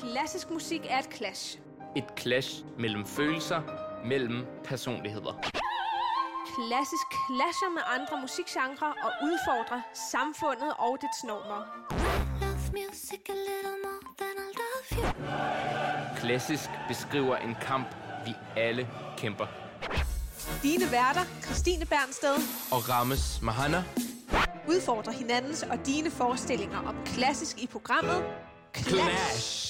klassisk musik er et clash. Et clash mellem følelser, mellem personligheder. Klassisk clasher med andre musikgenre og udfordrer samfundet og dets normer. Music a little more than I love you. Klassisk beskriver en kamp, vi alle kæmper. Dine værter, Christine Bernsted, Og Rames Mahana, udfordrer hinandens og dine forestillinger om klassisk i programmet Clash. Clash!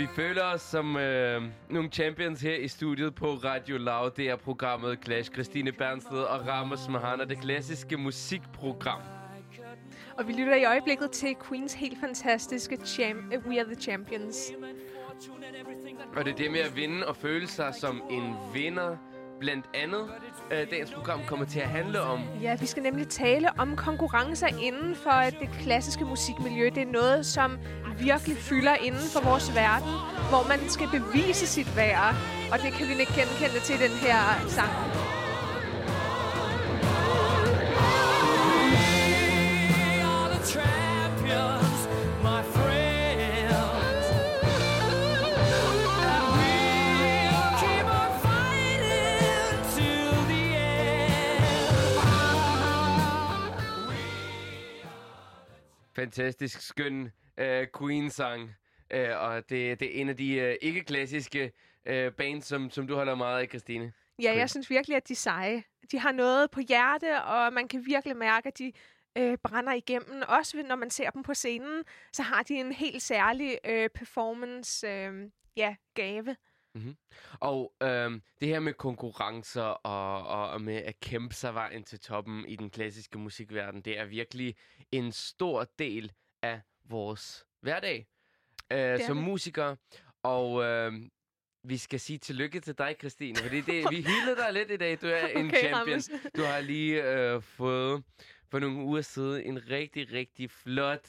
Vi føler os som øh, nogle champions her i studiet på Radio Loud. Det er programmet Clash. Christine Bernsted og Ramos Mahana, det klassiske musikprogram. Og vi lytter i øjeblikket til Queens helt fantastiske Cham- uh, We Are The Champions. Og det er det med at vinde og føle sig som en vinder. Blandt andet, øh, dagens program kommer til at handle om Ja, vi skal nemlig tale om konkurrencer inden for det klassiske musikmiljø. Det er noget, som virkelig fylder inden for vores verden, hvor man skal bevise sit værd. Og det kan vi ikke genkende til den her sang. Fantastisk skøn øh, Queen-sang. Øh, og det, det er en af de øh, ikke-klassiske øh, bands, som, som du holder meget af, Christine. Ja, jeg synes virkelig, at de er seje. De har noget på hjerte, og man kan virkelig mærke, at de øh, brænder igennem. Også når man ser dem på scenen, så har de en helt særlig øh, performance, øh, ja, gave. Og øhm, det her med konkurrencer og, og, og med at kæmpe sig vejen til toppen i den klassiske musikverden, det er virkelig en stor del af vores hverdag øh, som det. musikere. Og øhm, vi skal sige tillykke til dig, Christine, fordi det, vi hyldede dig lidt i dag. Du er en Okay, champion. Du har lige øh, fået for nogle uger siden en rigtig, rigtig flot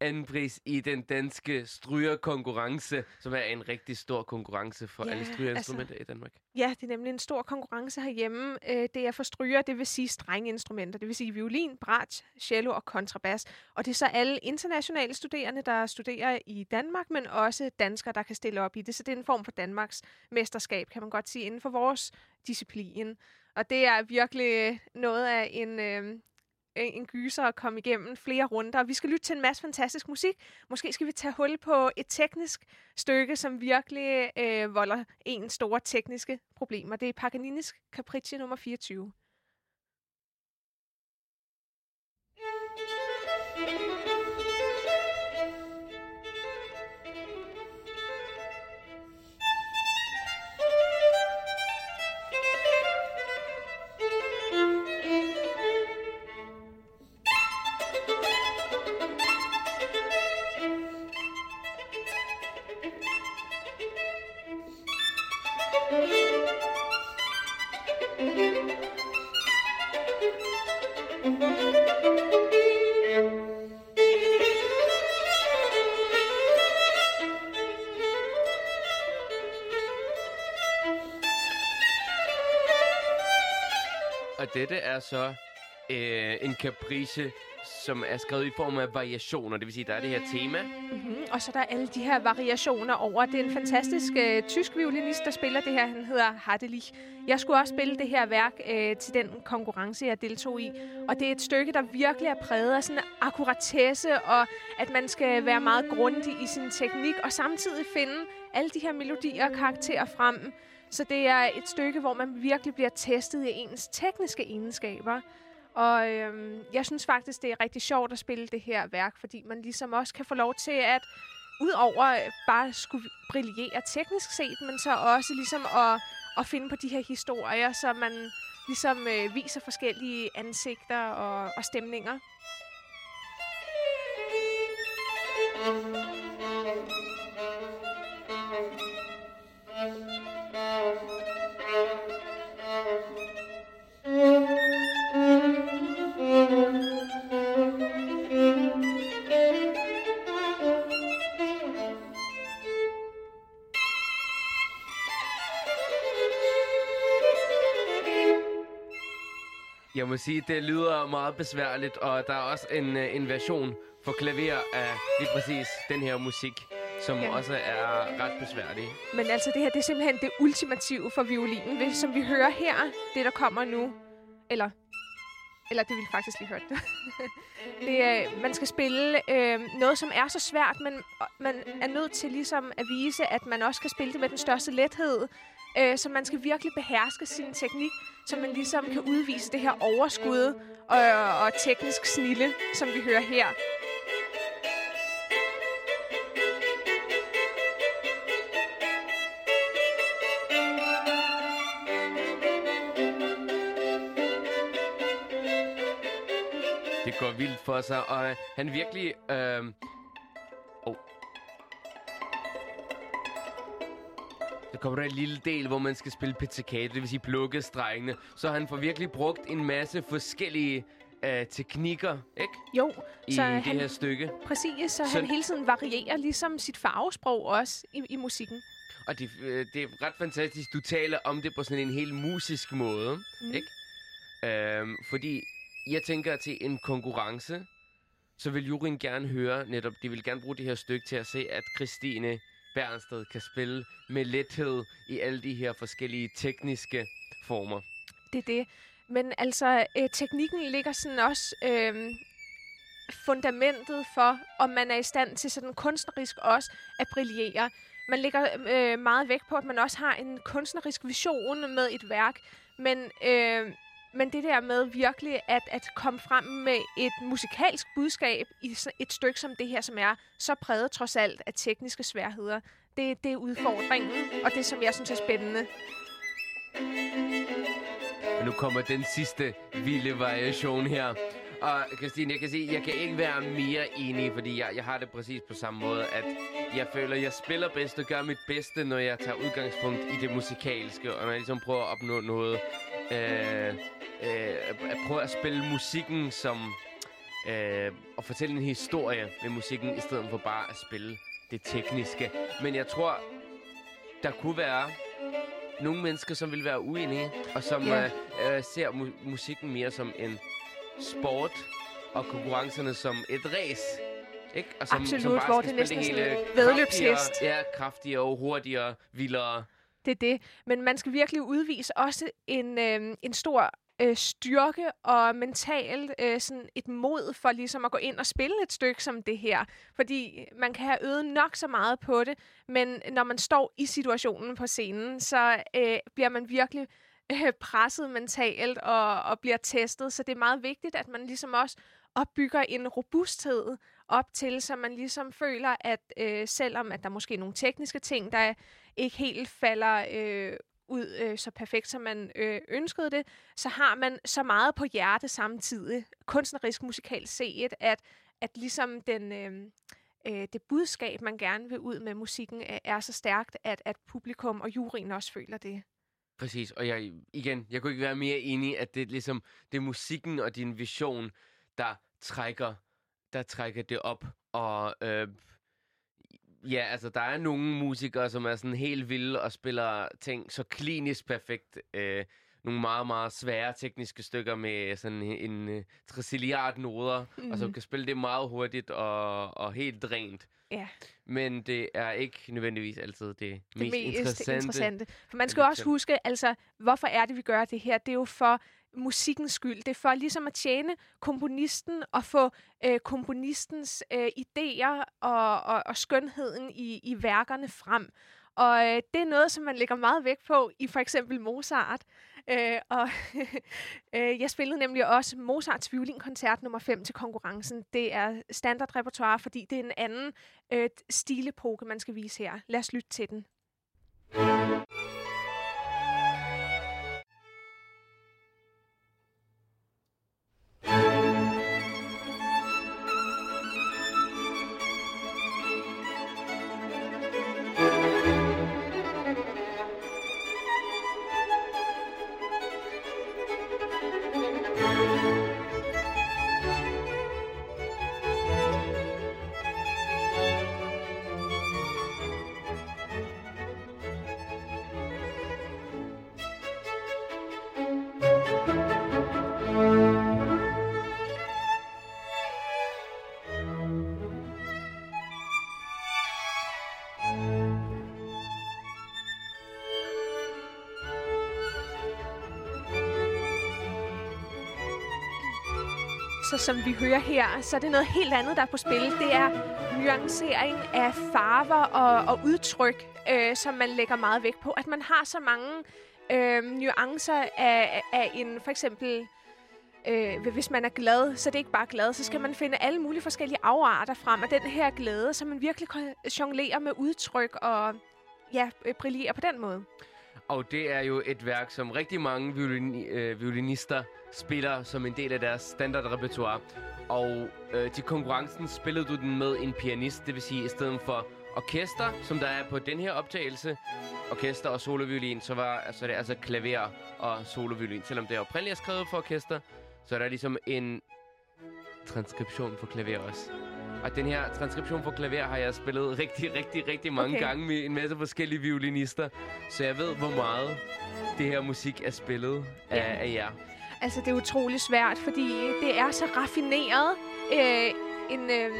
andenpris i den danske strygerkonkurrence, som er en rigtig stor konkurrence for Ja, alle altså- strygerinstrumenter i Danmark. Ja, det er nemlig en stor konkurrence herhjemme. Øh, det er for stryger, det vil sige strenge instrumenter. Det vil sige violin, bratsch, cello og kontrabas. Og det er så alle internationale studerende, der studerer i Danmark, men også danskere, der kan stille op i det. Så det er en form for Danmarks mesterskab, kan man godt sige, inden for vores disciplin. Og det er virkelig noget af en... Øh, en gyser at komme igennem flere runder. Vi skal lytte til en masse fantastisk musik. Måske skal vi tage hul på et teknisk stykke, som virkelig øh, volder en store tekniske problemer. Det er Paganinis Capricci nummer 24. Og dette er så øh, en caprice, som er skrevet i form af variationer. Det vil sige, der er det her tema. Mm-hmm. Og så der er alle de her variationer over. Det er en fantastisk øh, tysk violinist, der spiller det her. Han hedder Hardelich. Jeg skulle også spille det her værk øh, til den konkurrence, jeg deltog i. Og det er et stykke, der virkelig er præget af sådan akkuratesse, og at man skal være meget grundig i sin teknik, og samtidig finde alle de her melodier og karakterer frem. Så det er et stykke, hvor man virkelig bliver testet i ens tekniske egenskaber. Og øhm, jeg synes faktisk, det er rigtig sjovt at spille det her værk, fordi man ligesom også kan få lov til at, udover bare skulle brillere teknisk set, men så også ligesom at, at finde på de her historier, så man ligesom øh, viser forskellige ansigter og, og stemninger. Jeg må sige, det lyder meget besværligt, og der er også en, øh, en version for klaver af lige præcis den her musik, som Ja. også er ret besværlig. Men altså, det her det er simpelthen det ultimative for violinen, hvis, som vi hører her, det der kommer nu. Eller, eller det vil faktisk lige hørt det. det er, man skal spille øh, noget, som er så svært, men man er nødt til ligesom at vise, at man også kan spille det med den største lethed. Øh, så man skal virkelig beherske sin teknik, så man ligesom kan udvise det her overskud og, og teknisk snille, som vi hører her. Det går vildt for sig, og øh, han virkelig... Øh... Så kommer der en lille del, hvor man skal spille pizzicato, det vil sige plukke strengene. Så han får virkelig brugt en masse forskellige øh, teknikker, ikke? Jo, I så det han, her stykke. præcis, så, Så- han hele tiden varierer ligesom sit farvesprog også i, i musikken. Og det, øh, det er ret fantastisk, du taler om det på sådan en helt musisk måde, mm. ikke? Øhm, fordi jeg tænker til en konkurrence, så vil juryen gerne høre netop, de vil gerne bruge det her stykke til at se, at Christine Bernsted kan spille med lethed i alle de her forskellige tekniske former. Det er det. Men altså, øh, teknikken ligger sådan også øh, fundamentet for, om man er i stand til sådan kunstnerisk også at brillere. Man lægger øh, meget vægt på, at man også har en kunstnerisk vision med et værk. Men, øh, men det der med virkelig at, at komme frem med et musikalsk budskab i et stykke som det her, som er så præget trods alt af tekniske sværheder, det, det er udfordringen, og det som jeg synes er spændende. Men nu kommer den sidste vilde variation her. Og Christine, jeg kan sige, jeg kan ikke være mere enig, fordi jeg, jeg har det præcis på samme måde, at jeg føler, jeg spiller bedst og gør mit bedste, når jeg tager udgangspunkt i det musikalske, og når jeg ligesom prøver at opnå noget. Øh, øh, at prøve at spille musikken som... Øh, og fortælle en historie med musikken, i stedet for bare at spille det tekniske. Men jeg tror, der kunne være nogle mennesker, som vil være uenige, og som yeah. øh, øh, ser mu- musikken mere som en sport, og konkurrencerne som et race. Ikke? Og som, Absolut, som bare hvor det næsten er hele kraftigere- Ja, kraftigere, hurtigere, vildere. Det er det. Men man skal virkelig udvise også en, øh, en stor øh, styrke og mentalt øh, sådan et mod for ligesom at gå ind og spille et stykke som det her. Fordi man kan have øvet nok så meget på det, men når man står i situationen på scenen, så øh, bliver man virkelig øh, presset mentalt og, og bliver testet. Så det er meget vigtigt, at man ligesom også opbygger en robusthed op til, så man ligesom føler, at øh, selvom at der måske er nogle tekniske ting, der ikke helt falder øh, ud øh, så perfekt, som man øh, ønskede det, så har man så meget på hjerte samtidig, kunstnerisk musikalt set, at, at ligesom den, øh, øh, det budskab, man gerne vil ud med musikken, er så stærkt, at, at publikum og juryen også føler det. Præcis, og jeg, igen, jeg kunne ikke være mere enig, at det er ligesom, det er musikken og din vision, der trækker, der trækker det op, og øh, ja, altså, der er nogle musikere, som er sådan helt vilde og spiller ting så klinisk perfekt, øh, nogle meget, meget svære tekniske stykker med sådan en, uh, trecilliard noder, mm. og så Mhm. kan spille det meget hurtigt og, og helt rent. Ja. Men det er ikke nødvendigvis altid det, det mest, mest interessante. interessante. For man skal jo også huske, altså, hvorfor er det, vi gør det her? Det er jo for musikkens skyld. Det er for ligesom at tjene komponisten og få øh, komponistens øh, idéer og, og, og skønheden i, i værkerne frem. Og øh, det er noget, som man lægger meget vægt på i for eksempel Mozart. Øh, og øh, jeg spillede nemlig også Mozarts violinkoncert nummer 5 til konkurrencen. Det er standardrepertoire, fordi det er en anden øh, stilepoke, man skal vise her. Lad os lytte til den. Som vi hører her, så er det noget helt andet, der er på spil. Det er nuancering af farver og, og udtryk, øh, som man lægger meget vægt på. At man har så mange øh, nuancer af, af en, for eksempel, øh, hvis man er glad, så det er ikke bare glad, så skal man finde alle mulige forskellige afarter frem af den her glæde, så man virkelig kan jonglere med udtryk og ja, øh, brillere på den måde. Og det er jo et værk, som rigtig mange violin, øh, violinister spiller som en del af deres standardrepertoire. Og øh, til konkurrencen spillede du den med en pianist, det vil sige i stedet for orkester, som der er på den her optagelse, orkester og soloviolin, så var altså, det er altså klaver og soloviolin. Selvom det er oprindeligt skrevet for orkester, så er der ligesom en transkription for klaver også. Og den her transkription for klaver har jeg spillet rigtig, rigtig, rigtig mange Okay. gange med en masse forskellige violinister. Så jeg ved, hvor meget det her musik er spillet af, Ja. af jer. Altså, det er utrolig svært, fordi det er så raffineret øh, en, øh,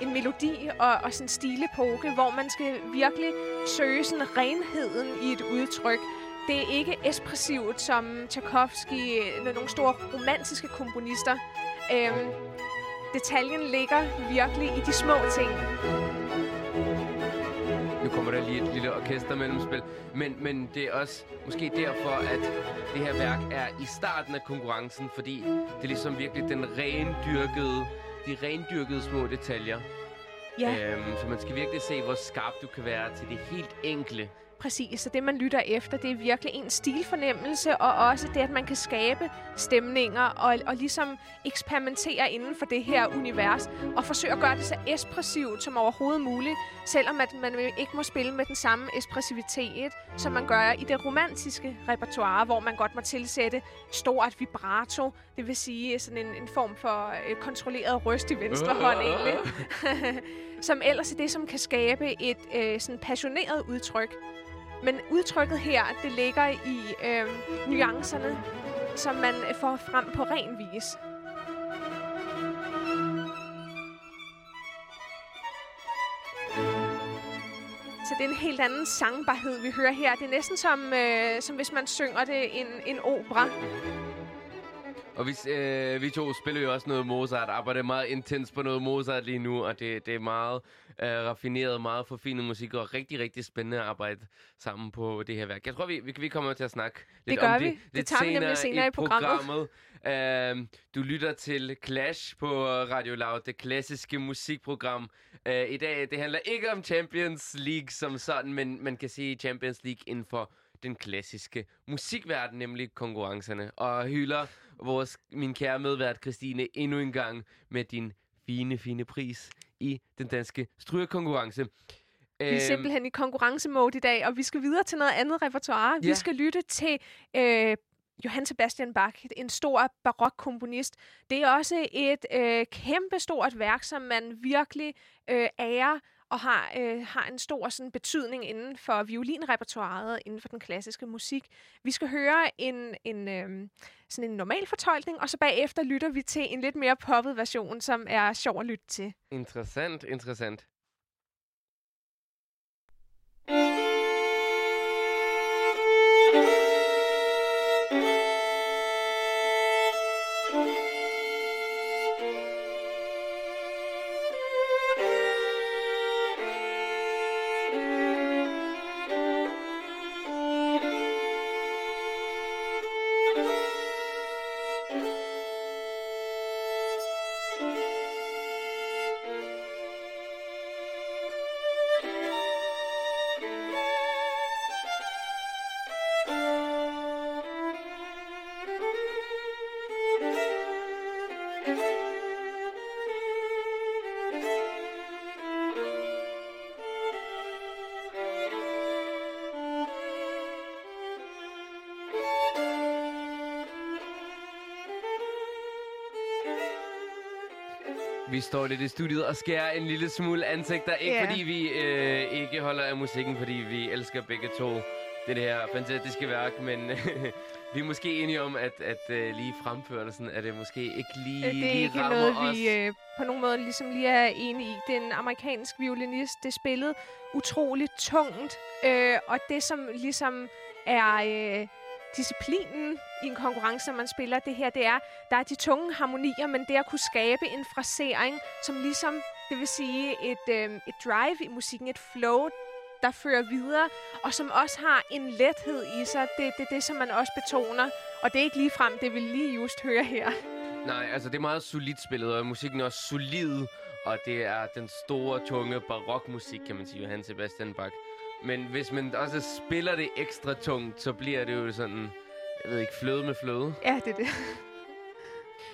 en melodi og, og sådan en stilepoke, hvor man skal virkelig søge sådan renheden i et udtryk. Det er ikke ekspressivt som Tchaikovsky, øh, nogle store romantiske komponister. Øh, detaljen ligger virkelig i de små ting. Nu kommer der lige et lille orkester mellemspil. Men, men det er også måske derfor, at det her værk er i starten af konkurrencen, fordi det er ligesom virkelig den rendyrkede, de rendyrkede små detaljer. Ja. Øhm, så man skal virkelig se, hvor skarp du kan være til det helt enkle. Præcis, så det man lytter efter, det er virkelig en stilfornemmelse, og også det, at man kan skabe stemninger og, og ligesom eksperimentere inden for det her univers, og forsøge at gøre det så ekspressivt som overhovedet muligt, selvom at man ikke må spille med den samme ekspressivitet, som man gør i det romantiske repertoire, hvor man godt må tilsætte stort vibrato, det vil sige sådan en, en form for øh, kontrolleret røst i venstre hånd egentlig, som ellers er det, som kan skabe et øh, sådan passioneret udtryk. Men udtrykket her, det ligger i øh, nuancerne, som man øh, får frem på ren vis. Så det er en helt anden sangbarhed, vi hører her. Det er næsten som, øh, som hvis man synger det en, en opera. Og vi, øh, vi to spiller jo også noget Mozart, arbejder meget intens på noget Mozart lige nu, og det, det er meget øh, raffineret, meget forfinet musik, og rigtig, rigtig spændende at arbejde sammen på det her værk. Jeg tror, vi, vi, vi kommer til at snakke lidt gør om vi. det, Det lidt tager vi nemlig senere i programmet. programmet. Øh, du lytter til Clash på Radio Loud, det klassiske musikprogram. Øh, I dag, det handler ikke om Champions League som sådan, men man kan sige Champions League inden for den klassiske musikverden, nemlig konkurrencerne. Og hylder vores, min kære medvært Christine endnu en gang med din fine, fine pris i den danske strygerkonkurrence. Vi Øhm, er simpelthen i konkurrencemode i dag, og vi skal videre til noget andet repertoire. Vi Ja. skal lytte til øh, Johann Sebastian Bach, en stor barokkomponist. Det er også et øh, kæmpestort værk, som man virkelig øh, ærer og har, øh, har en stor sådan, betydning inden for violinrepertoireet, inden for den klassiske musik. Vi skal høre en, en, øh, sådan en normal fortolkning, og så bagefter lytter vi til en lidt mere poppet version, som er sjov at lytte til. Interessant, interessant. Vi står lidt i studiet og skærer en lille smule ansigter. Ikke Ja. fordi vi øh, ikke holder af musikken, fordi vi elsker begge to det her fantastiske værk, men vi er måske enige om, at, at øh, lige fremførelsen er det måske ikke lige, det er lige ikke noget, os. vi øh, på nogen måde ligesom lige er enige i. Det er en amerikansk violinist. Det spillede utroligt tungt. Øh, og det, som ligesom er øh, disciplinen i en konkurrence, når man spiller det her, det er, der er de tunge harmonier, men det at kunne skabe en frasering, som ligesom, det vil sige et, øh, et drive i musikken, et flow, der fører videre, og som også har en lethed i sig. Det, det er det, som man også betoner. Og det er ikke lige frem det, vi lige just hører her. Nej, altså det er meget solidt spillet, og musikken er også solid, og det er den store, tunge barokmusik, kan man sige, Johann Sebastian Bach. Men hvis man også spiller det ekstra tungt, så bliver det jo sådan, jeg ved ikke, fløde med fløde. Ja, det er det.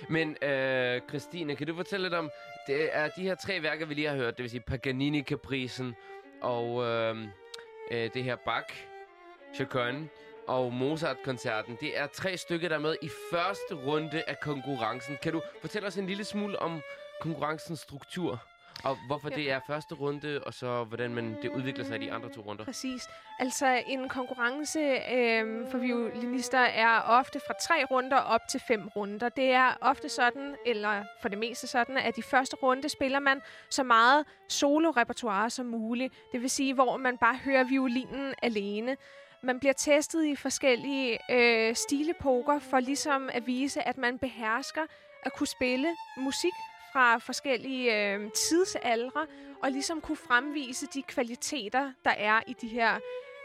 Men øh, Christine, kan du fortælle lidt om, det er de her tre værker, vi lige har hørt, det vil sige Paganini-capricen og øh, øh, det her Bach, Chaconne og Mozart-koncerten. Det er tre stykker, der er med i første runde af konkurrencen. Kan du fortælle os en lille smule om konkurrencens struktur? Og hvorfor Ja. det er første runde, og så hvordan man, det udvikler sig i de andre to runder. Præcis. Altså, en konkurrence øh, for violinister er ofte fra tre runder op til fem runder. Det er ofte sådan, eller for det meste sådan, at i første runde spiller man så meget solo-repertoire som muligt. Det vil sige, hvor man bare hører violinen alene. Man bliver testet i forskellige øh, stilepoker for ligesom at vise, at man behersker at kunne spille musik fra forskellige øh, tidsaldre, og ligesom kunne fremvise de kvaliteter, der er i de her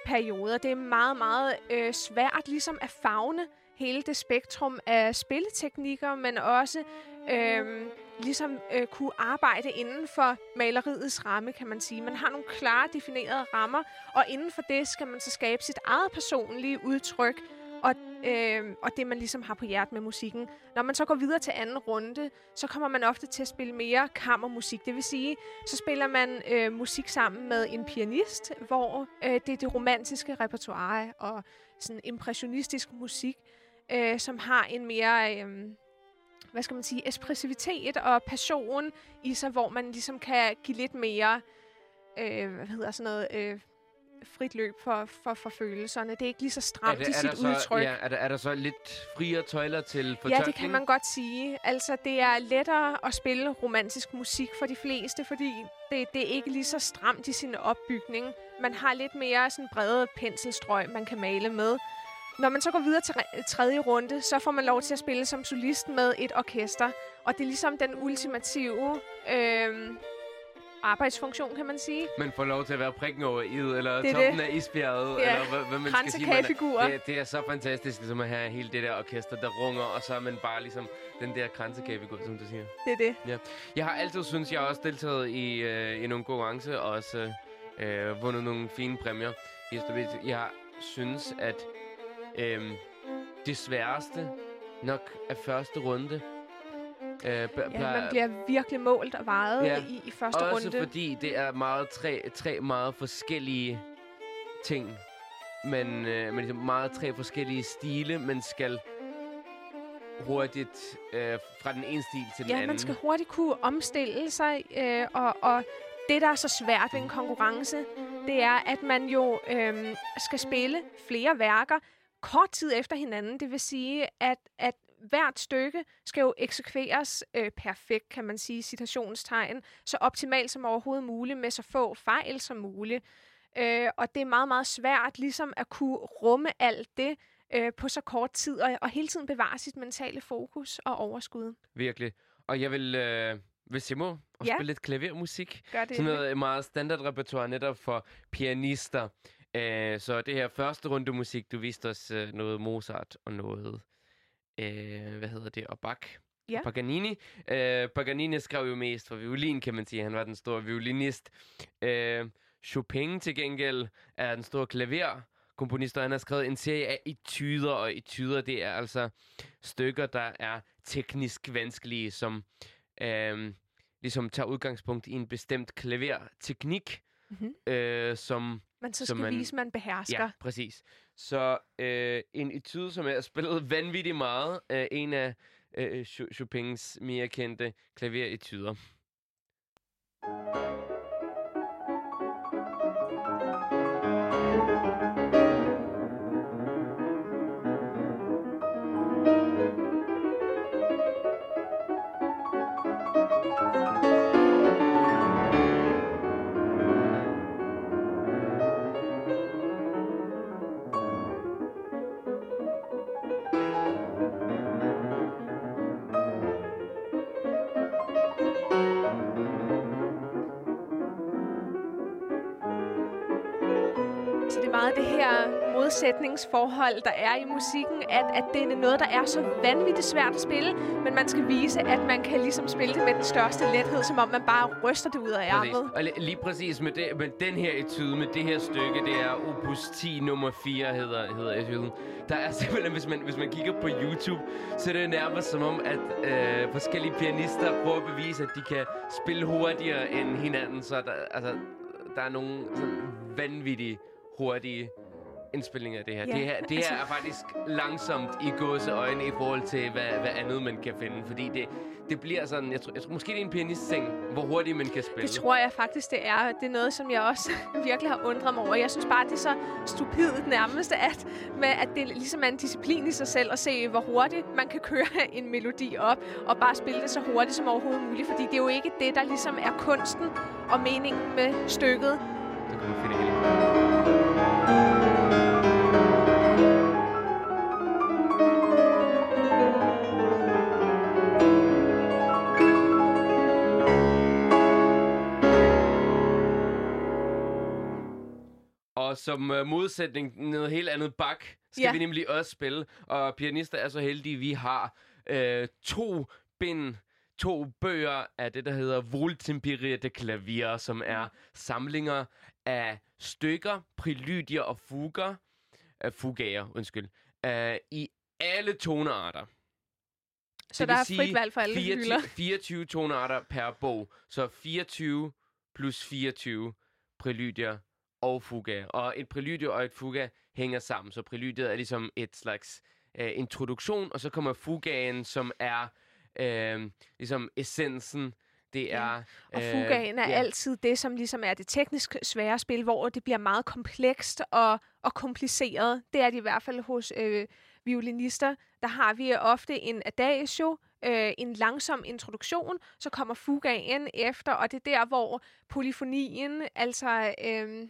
perioder. Det er meget, meget øh, svært ligesom at fagne hele det spektrum af spilleteknikker, men også øh, ligesom øh, kunne arbejde inden for maleriets ramme, kan man sige. Man har nogle klare definerede rammer, og inden for det skal man så skabe sit eget personlige udtryk, og, øh, og det, man ligesom har på hjertet med musikken. Når man så går videre til anden runde, så kommer man ofte til at spille mere kammermusik. Det vil sige, så spiller man øh, musik sammen med en pianist, hvor øh, det er det romantiske repertoire og sådan impressionistisk musik, øh, som har en mere... Øh, hvad skal man sige, ekspressivitet og passion i sig, hvor man ligesom kan give lidt mere, øh, hvad hedder sådan noget, øh, frit løb for, for, for følelserne. Det er ikke lige så stramt i sit så, udtryk. Ja, er, der, er der så lidt friere tøjler til Ja, fortolkning? det kan man godt sige. Altså, det er lettere at spille romantisk musik for de fleste, fordi det, det er ikke lige så stramt i sin opbygning. Man har lidt mere sådan brede penselstrøg, man kan male med. Når man så går videre til re- tredje runde, så får man lov til at spille som solist med et orkester. Og det er ligesom den ultimative øh, arbejdsfunktion, kan man sige. Man får lov til at være prikken over id, eller Det er toppen det. af isbjerget, Ja. eller hvad, hvad man skal sige. Man er, Kransekagefigurer. det, det er så fantastisk ligesom at have hele det der orkester, der runger, og så er man bare ligesom den der kransekagefigur, som du siger. Det er det. Jeg har altid synes jeg har også deltaget i, øh, i nogle konkurrencer, og også øh, vundet nogle fine præmier. Jeg, jeg synes, at øh, det sværeste nok er første runde. Øh, Ja, man bliver virkelig målt og vejet Ja. i, i første Også runde. fordi det er meget tre, tre meget forskellige ting. Men, øh, men ligesom meget tre forskellige stile, man skal hurtigt øh, fra den ene stil til den Ja, anden. man skal hurtigt kunne omstille sig, øh, og, og det, der er så svært ved en konkurrence, det er, at man jo øh, skal spille flere værker kort tid efter hinanden. Det vil sige, at, at hvert stykke skal jo eksekveres øh, perfekt, kan man sige, citationstegn, så optimalt som overhovedet muligt, med så få fejl som muligt. Øh, og det er meget, meget svært ligesom at kunne rumme alt det øh, på så kort tid, og, og hele tiden bevare sit mentale fokus og overskud. Virkelig. Og jeg vil, øh, hvis jeg må, også Ja. spille lidt klavermusik. Gør det Sådan noget meget standard repertoire netop for pianister. Øh, så det her første runde musik, du viste os øh, noget Mozart og noget, øh, hvad hedder det, og Bach. Ja. Og Paganini. Øh, Paganini skrev jo mest for violin, kan man sige. Han var den store violinist. Øh, Chopin til gengæld er den store klaverkomponist, og han har skrevet en serie af etyder, og etyder, det er altså stykker, der er teknisk vanskelige, som øh, ligesom tager udgangspunkt i en bestemt klaverteknik, Mhm. øh, som Man så som skal man- vise, man behersker. Ja, præcis. Så øh, en etude, som er spillet vanvittigt meget, er en af øh, Cho- Chopins mere kendte klaveretyder. Så det meget det her modsætningsforhold, der er i musikken, at, at det er noget, der er så vanvittigt svært at spille, men man skal vise, at man kan ligesom spille det med den største lethed, som om man bare ryster det ud af ærmet. Og li- lige præcis med, det, med den her etude, med det her stykke, det er opus 10 nummer 4, hedder, hedder etyden. Der er simpelthen, hvis man, hvis man kigger på YouTube, så er det nærmest som om, at øh, forskellige pianister prøver at bevise, at de kan spille hurtigere end hinanden. Så der, altså, der er nogle sådan vanvittige, hurtige indspilninger af det her. Ja, det her, det altså- her er faktisk langsomt i gåseøjne i forhold til, hvad, hvad andet man kan finde. Fordi det, det bliver sådan, jeg tror, jeg tror måske det er en pianistting, hvor hurtigt man kan spille. Det tror jeg faktisk, det er. Det er noget, som jeg også virkelig har undret mig over. Jeg synes bare, det er så stupidt nærmest, at, med, at det ligesom er en disciplin i sig selv at se, hvor hurtigt man kan køre en melodi op, og bare spille det så hurtigt som overhovedet muligt. Fordi det er jo ikke det, der ligesom er kunsten og meningen med stykket. Så kan man finde det hele. Og som uh, modsætning noget helt andet bak, skal Ja. vi nemlig også spille. Og pianister er så heldige, vi har uh, to bind, to bøger af det, der hedder Wohltemperierte Klavier, som er samlinger af stykker, preludier og fuger, uh, fugager, undskyld, uh, i alle tonearter. Så Det der er frit valg for alle 24, hylder. 24 tonearter per bog. Så 24 plus 24 preludier og fuga. Og et preludie og et fuga hænger sammen. Så preludiet er ligesom et slags øh, introduktion, og så kommer fugaen, som er øh, ligesom essensen. Det Ja. er... Og øh, fugaen er ja. altid det, som ligesom er det teknisk svære spil, hvor det bliver meget komplekst og, og kompliceret. Det er det i hvert fald hos øh, violinister. Der har vi ofte en adagio, øh, en langsom introduktion, så kommer fugaen efter, og det er der, hvor polyfonien, altså... Øh,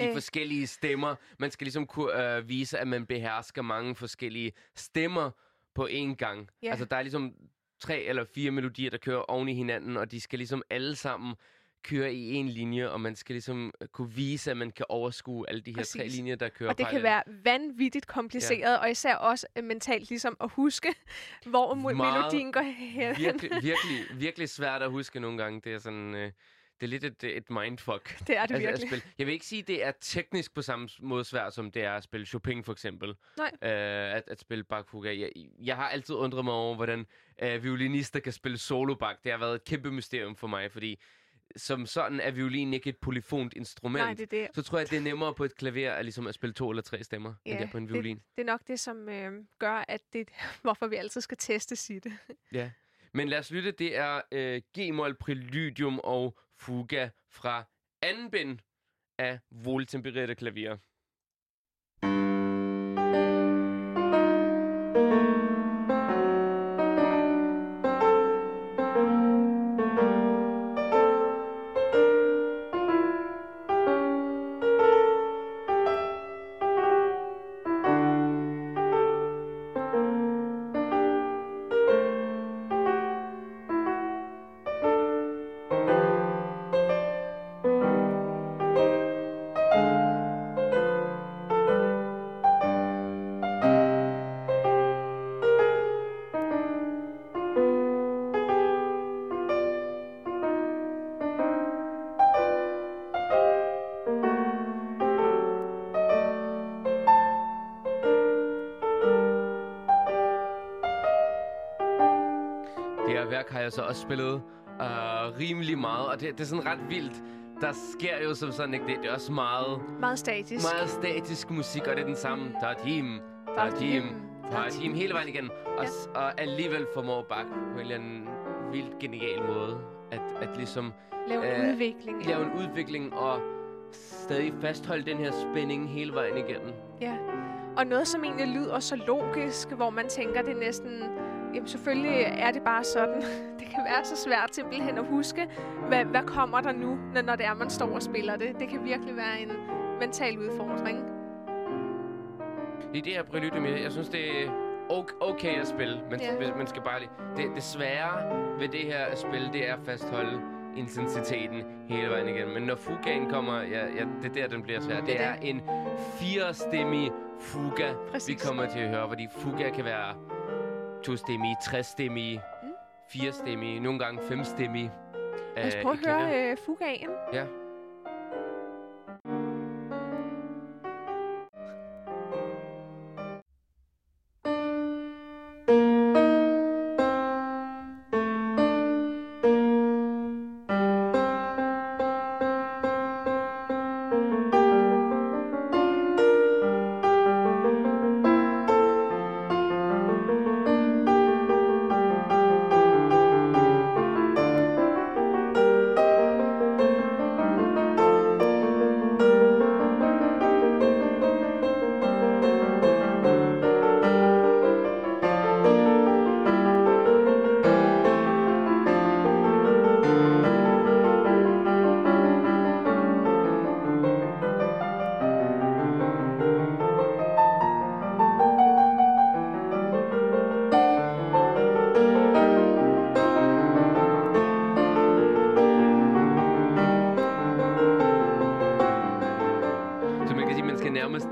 de Øh. forskellige stemmer. Man skal ligesom kunne øh, vise, at man behersker mange forskellige stemmer på én gang. Ja. Altså, der er ligesom tre eller fire melodier, der kører oven i hinanden, og de skal ligesom alle sammen køre i en linje, og man skal ligesom øh, kunne vise, at man kan overskue alle de her tre Præcis. linjer, der kører og det kan parallelt. være vanvittigt kompliceret, ja. og især også øh, mentalt ligesom at huske, hvor Meget melodien går hen. Virkelig, virkelig, virkelig svært at huske nogle gange. Det er sådan... Øh, det er lidt et, et mindfuck. Det er det Altså, at virkelig. spille. Jeg vil ikke sige, at det er teknisk på samme måde svært, som det er at spille Chopin for eksempel. Nej. Øh, at, at spille Bach. Jeg, jeg har altid undret mig over, hvordan øh, violinister kan spille solo Bach. Det har været et kæmpe mysterium for mig, fordi som sådan er violin ikke et polyfont instrument. Nej, det er det. Så tror jeg, det er nemmere på et klaver at, ligesom at spille to eller tre stemmer, end det er på en violin. Det, det er nok det, som øh, gør, at det, hvorfor vi altid skal teste sit. Ja. Men lad os lytte, det er øh, G-mol Preludium og Fuga fra anden bind af voltempererede klavier. Her værk har jeg så også spillet øh, rimelig meget, og det, det er sådan ret vildt. Der sker jo som sådan ikke det. Det er også meget, Meget statisk. meget statisk musik, og det er den samme. Tajim, tajim, tajim, hele vejen igen. Og, s- og alligevel formår Bach på en eller anden vildt genial måde at, at ligesom Lave en Øh, udvikling. lave en udvikling og stadig fastholde den her spænding hele vejen igennem. Ja. Og noget, som egentlig lyder så logisk, hvor man tænker, det er næsten... Jamen selvfølgelig er det bare sådan. Det kan være så svært simpelthen at huske, hvad, hvad kommer der nu, når, når det er, man står og spiller det. Det kan virkelig være en mental udfordring. I det her preludium, jeg jeg synes, det er ok- okay at spille, men Ja. man skal bare lige... Det, det svære ved det her at spille, det er at fastholde intensiteten hele vejen igennem. Men når fugaen kommer, ja, ja, det er der, den bliver svær. Det Det er er en firestemmig fuga, Præcis. vi kommer til at høre, fordi fuga kan være tostemmig, trestemmig, Mm. firestemmig, nogle gange femstemmig. Lad os øh, prøve at høre øh, fugaen. Ja.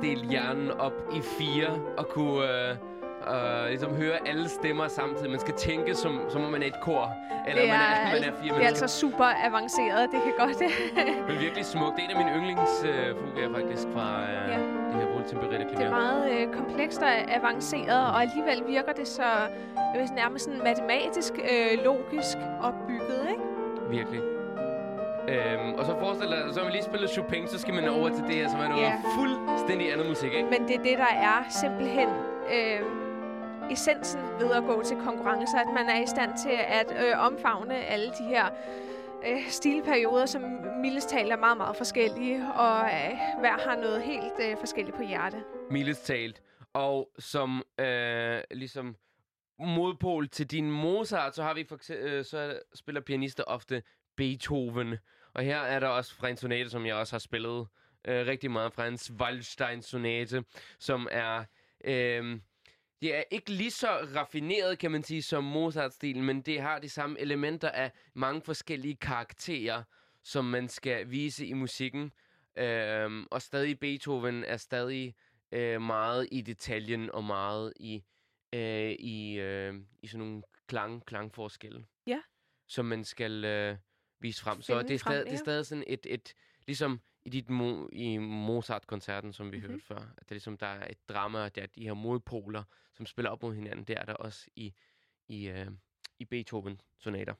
Dele hjernen op i fire og kunne øh, øh, ligesom høre alle stemmer samtidig. Man skal tænke, som, som om man er et kor. Eller det man, er, er, man er fire det er mennesker. altså super avanceret. Det kan godt... Men virkelig smukt. Det er en af mine yndlingsfugaer øh, faktisk fra øh, Ja. det her voltempererte Det er klaver. meget øh, komplekst og avanceret, og alligevel virker det så øh, nærmest sådan matematisk øh, logisk opbygget, ikke? Virkelig. Øhm, og så forestil dig, så har man lige spillet Chopin, så skal man over til det her, som er noget Ja. fuldstændig andet musik, ikke? Men det er det, der er simpelthen øh, essensen ved at gå til konkurrencer, at man er i stand til at øh, omfavne alle de her øh, stilperioder, som mildest talt er meget, meget forskellige, og øh, hver har noget helt øh, forskelligt på hjerte. Mildest talt. Og som øh, ligesom modpol til din Mozart, så har vi for eksempel, øh, så spiller pianister ofte Beethoven. Og her er der også fra en sonate, som jeg også har spillet øh, rigtig meget fra hans Waldstein sonate, som er... Øh, det er ikke lige så raffineret, kan man sige, som Mozart-stilen, men det har de samme elementer af mange forskellige karakterer, som man skal vise i musikken. Øhm, og stadig Beethoven er stadig øh, meget i detaljen og meget i, øh, i, øh, i sådan nogle klang, klangforskelle. Ja. Som man skal øh, vise frem. Så det er, frem, stadig, det er ja. stadig sådan et, et ligesom i, dit mo- i Mozart-koncerten, som vi Mhm. mm-hmm. hørte før. At det er ligesom, der er et drama, og der er de her modpoler, som spiller op mod hinanden. Det er der også i, i, øh, i Beethoven-sonater.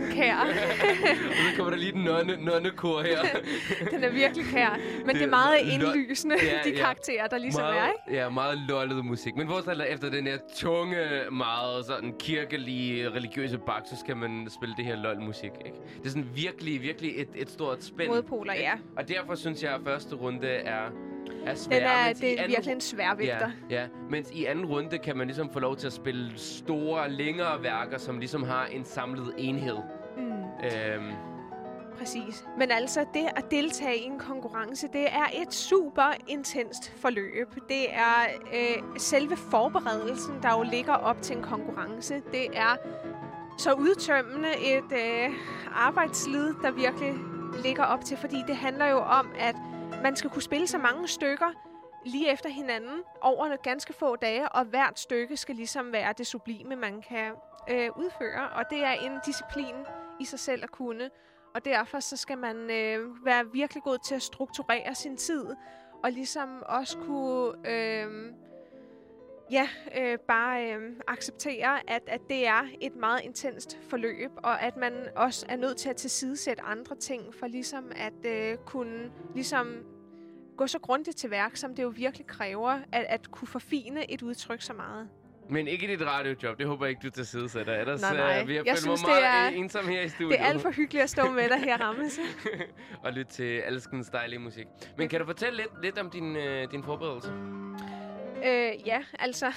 Ej, den kære. og så kommer der lige nonne, nonnekor her. den er virkelig kær. Men det, Det er meget indlysende, Ja, de ja. karakterer, der ligesom meget, er, ikke? Ja, meget lollet musik. Men hvor så efter den her tunge, meget sådan kirkelige, religiøse bak, så skal man spille det her lol-musik, ikke? Det er sådan virkelig, virkelig et, et stort spænd. Modpoler, ja. Og derfor synes jeg, at første runde er, er svær. Den er, det er anden virkelig en sværvægter. Ja, ja, mens i anden runde kan man ligesom få lov til at spille store, længere værker, som ligesom har en samlet enhed. Mm. Øhm, Præcis. Men altså, det at deltage i en konkurrence, det er et super intenst forløb. Det er øh, selve forberedelsen, der jo ligger op til en konkurrence. Det er så udtømmende et øh, arbejdslid, der virkelig ligger op til, fordi det handler jo om, at man skal kunne spille så mange stykker lige efter hinanden over nogle ganske få dage, og hvert stykke skal ligesom være det sublime, man kan øh, udføre. Og det er en disciplin i sig selv at kunne. Og derfor så skal man øh, være virkelig god til at strukturere sin tid, og ligesom også kunne øh, ja, øh, bare øh, acceptere, at, at det er et meget intenst forløb, og at man også er nødt til at tilsidesætte andre ting, for ligesom at øh, kunne ligesom gå så grundigt til værk, som det jo virkelig kræver, at, at kunne forfine et udtryk så meget men ikke dit radiojob. Det håber jeg ikke, du til side sætter. Ellers Nej, nej. øh, vil jeg, Jeg synes, mig det meget er- ensom her i studiet. Det er alt for hyggeligt at stå med dig her, Rammes. og lytte til alskens dejlige musik. Men kan du fortælle lidt, lidt om din, øh, din forberedelse? Øh, ja, altså,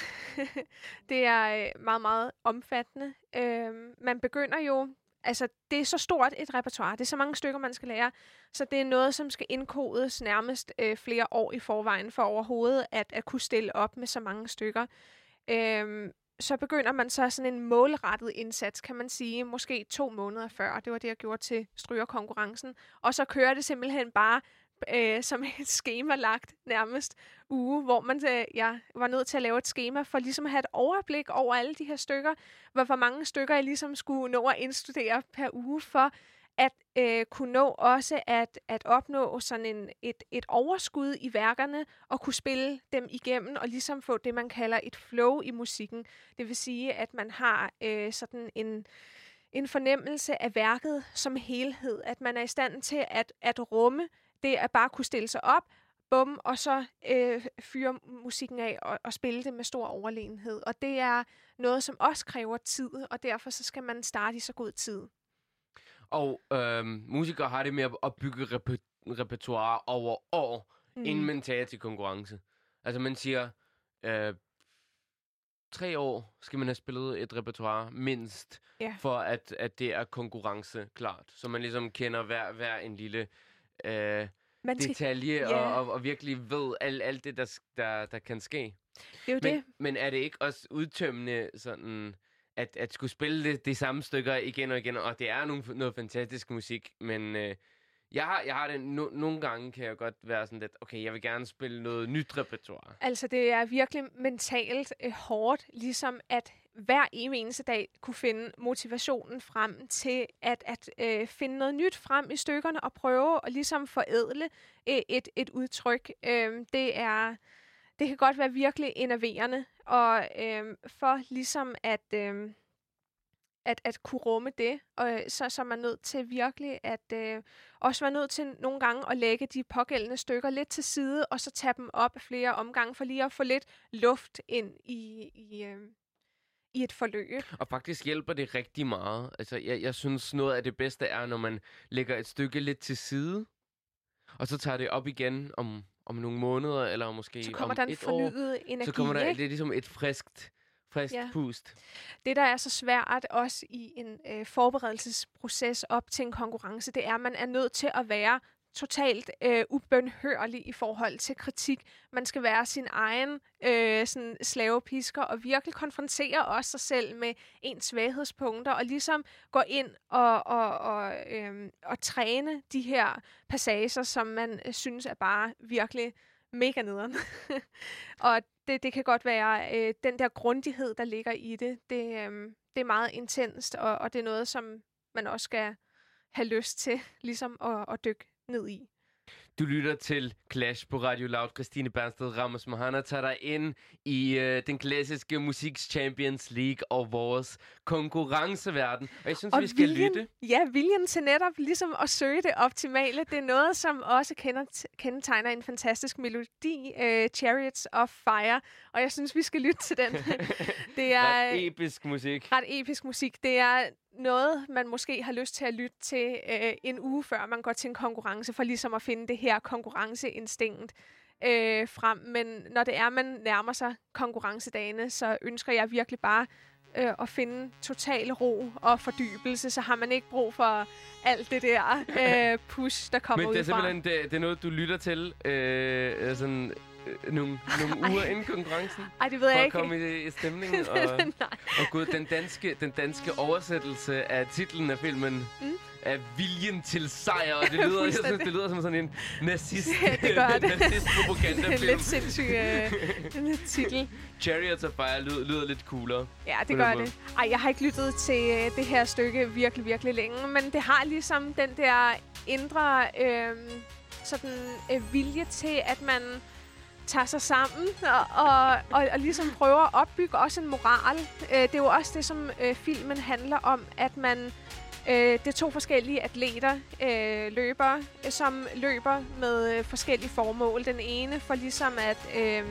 det er øh, meget, meget omfattende. Øh, man begynder jo, altså, det er så stort et repertoire. Det er så mange stykker, man skal lære. Så det er noget, som skal indkodes nærmest øh, flere år i forvejen, for overhovedet at, at kunne stille op med så mange stykker. Øh, så begynder man så sådan en målrettet indsats, kan man sige, måske to måneder før. Det var det, jeg gjorde til strygerkonkurrencen. Og så kører det simpelthen bare øh, som et schemalagt nærmest uge, hvor man øh, jeg var nødt til at lave et schema for ligesom at have et overblik over alle de her stykker, hvor, hvor mange stykker jeg ligesom skulle nå at indstudere per uge for at øh, kunne nå også at, at opnå sådan en, et, et overskud i værkerne og kunne spille dem igennem og ligesom få det, man kalder et flow i musikken. Det vil sige, at man har øh, sådan en, en fornemmelse af værket som helhed, at man er i stand til at, at rumme det at bare kunne stille sig op, bum, og så øh, fyre musikken af og, og spille det med stor overlegenhed. Og det er noget, som også kræver tid, og derfor så skal man starte i så god tid. Og øhm, musikere har det med at- bygge repe- repertoire over år, mm. inden man tager til konkurrence. Altså man siger, øh, tre år skal man have spillet et repertoire mindst, Ja. for at, at det er konkurrenceklart. Så man ligesom kender hver, hver en lille øh, man skal, detalje ja. og, og, og virkelig ved alt, alt det, der, der, der kan ske. det er jo Men, det. men er det ikke også udtømmende sådan, at, at skulle spille det, de samme stykker igen og igen, og det er nogle, noget fantastisk musik, men øh, jeg, har, jeg har det, no, nogle gange kan jeg godt være sådan lidt, okay, jeg vil gerne spille noget nyt repertoire. Altså, det er virkelig mentalt øh, hårdt, ligesom at hver eneste dag kunne finde motivationen frem til at, at øh, finde noget nyt frem i stykkerne og prøve at ligesom forædle øh, et, et udtryk. Øh, det er det kan godt være virkelig enerverende, og øh, for ligesom at, øh, at, at kunne rumme det, og øh, så, så er man nødt til virkelig at øh, også være nødt til nogle gange at lægge de pågældende stykker lidt til side, og så tage dem op flere omgange, for lige at få lidt luft ind i, i, øh, i et forløb. Og faktisk hjælper det rigtig meget. Altså, jeg, jeg synes, noget af det bedste er, når man lægger et stykke lidt til side, og så tager det op igen om, om nogle måneder, eller måske Så kommer om der en et år. fornyet energi. Så kommer der, ikke? det er ligesom et friskt, friskt ja. pust. Det, der er så svært også i en øh, forberedelsesproces op til en konkurrence, det er, at man er nødt til at være totalt øh, ubønhørlig i forhold til kritik. Man skal være sin egen øh, sådan slavepisker og virkelig konfrontere også sig selv med ens svaghedspunkter og ligesom gå ind og, og, og, øh, og træne de her passager, som man øh, synes er bare virkelig mega nederen. og det, det kan godt være øh, den der grundighed, der ligger i det. Det, øh, det er meget intenst, og, og det er noget, som man også skal have lyst til ligesom at, at dykke ned i. Du lytter til Clash på Radio Loud. Christine Bernsted Ramos Mohana tager dig ind i øh, den klassiske musiks Champions League og vores konkurrenceverden. Og jeg synes, Og vi skal viljen, lytte. Ja, viljen til netop ligesom at søge det optimale, det er noget, som også kender, kendetegner en fantastisk melodi, uh, Chariots of Fire, og jeg synes, vi skal lytte til den. det er Ret episk musik. ret episk musik. Det er noget, man måske har lyst til at lytte til uh, en uge før man går til en konkurrence, for ligesom at finde det her konkurrenceinstinkt øh, frem. Men når det er, man nærmer sig konkurrencedagene, så ønsker jeg virkelig bare øh, at finde total ro og fordybelse, så har man ikke brug for alt det der øh, push, der kommer Men det er udefra. simpelthen det, det er noget, du lytter til øh, sådan, øh, nogle, nogle uger inden konkurrencen. Ej, det ved For jeg at ikke. komme i, i stemningen. og, og gud, den danske, den danske oversættelse af titlen af filmen Mm. er Viljen til sejr. Og det lyder, jeg synes, det lyder som sådan en nazist, Ja, det gør det. nazist propagandafilm. lidt sindssyg øh, titel. Chariots of Fire lyder, lyder lidt coolere. Ja, det gør det. Ej, jeg har ikke lyttet til øh, det her stykke virkelig, virkelig længe, men det har ligesom den der indre øh, sådan, øh, vilje til, at man tager sig sammen og, og, og, og ligesom prøver at opbygge også en moral. Øh, det er jo også det, som øh, filmen handler om, at man Øh, det er to forskellige atleter, øh, løbere, øh, som løber med øh, forskellige formål. Den ene for ligesom at øh,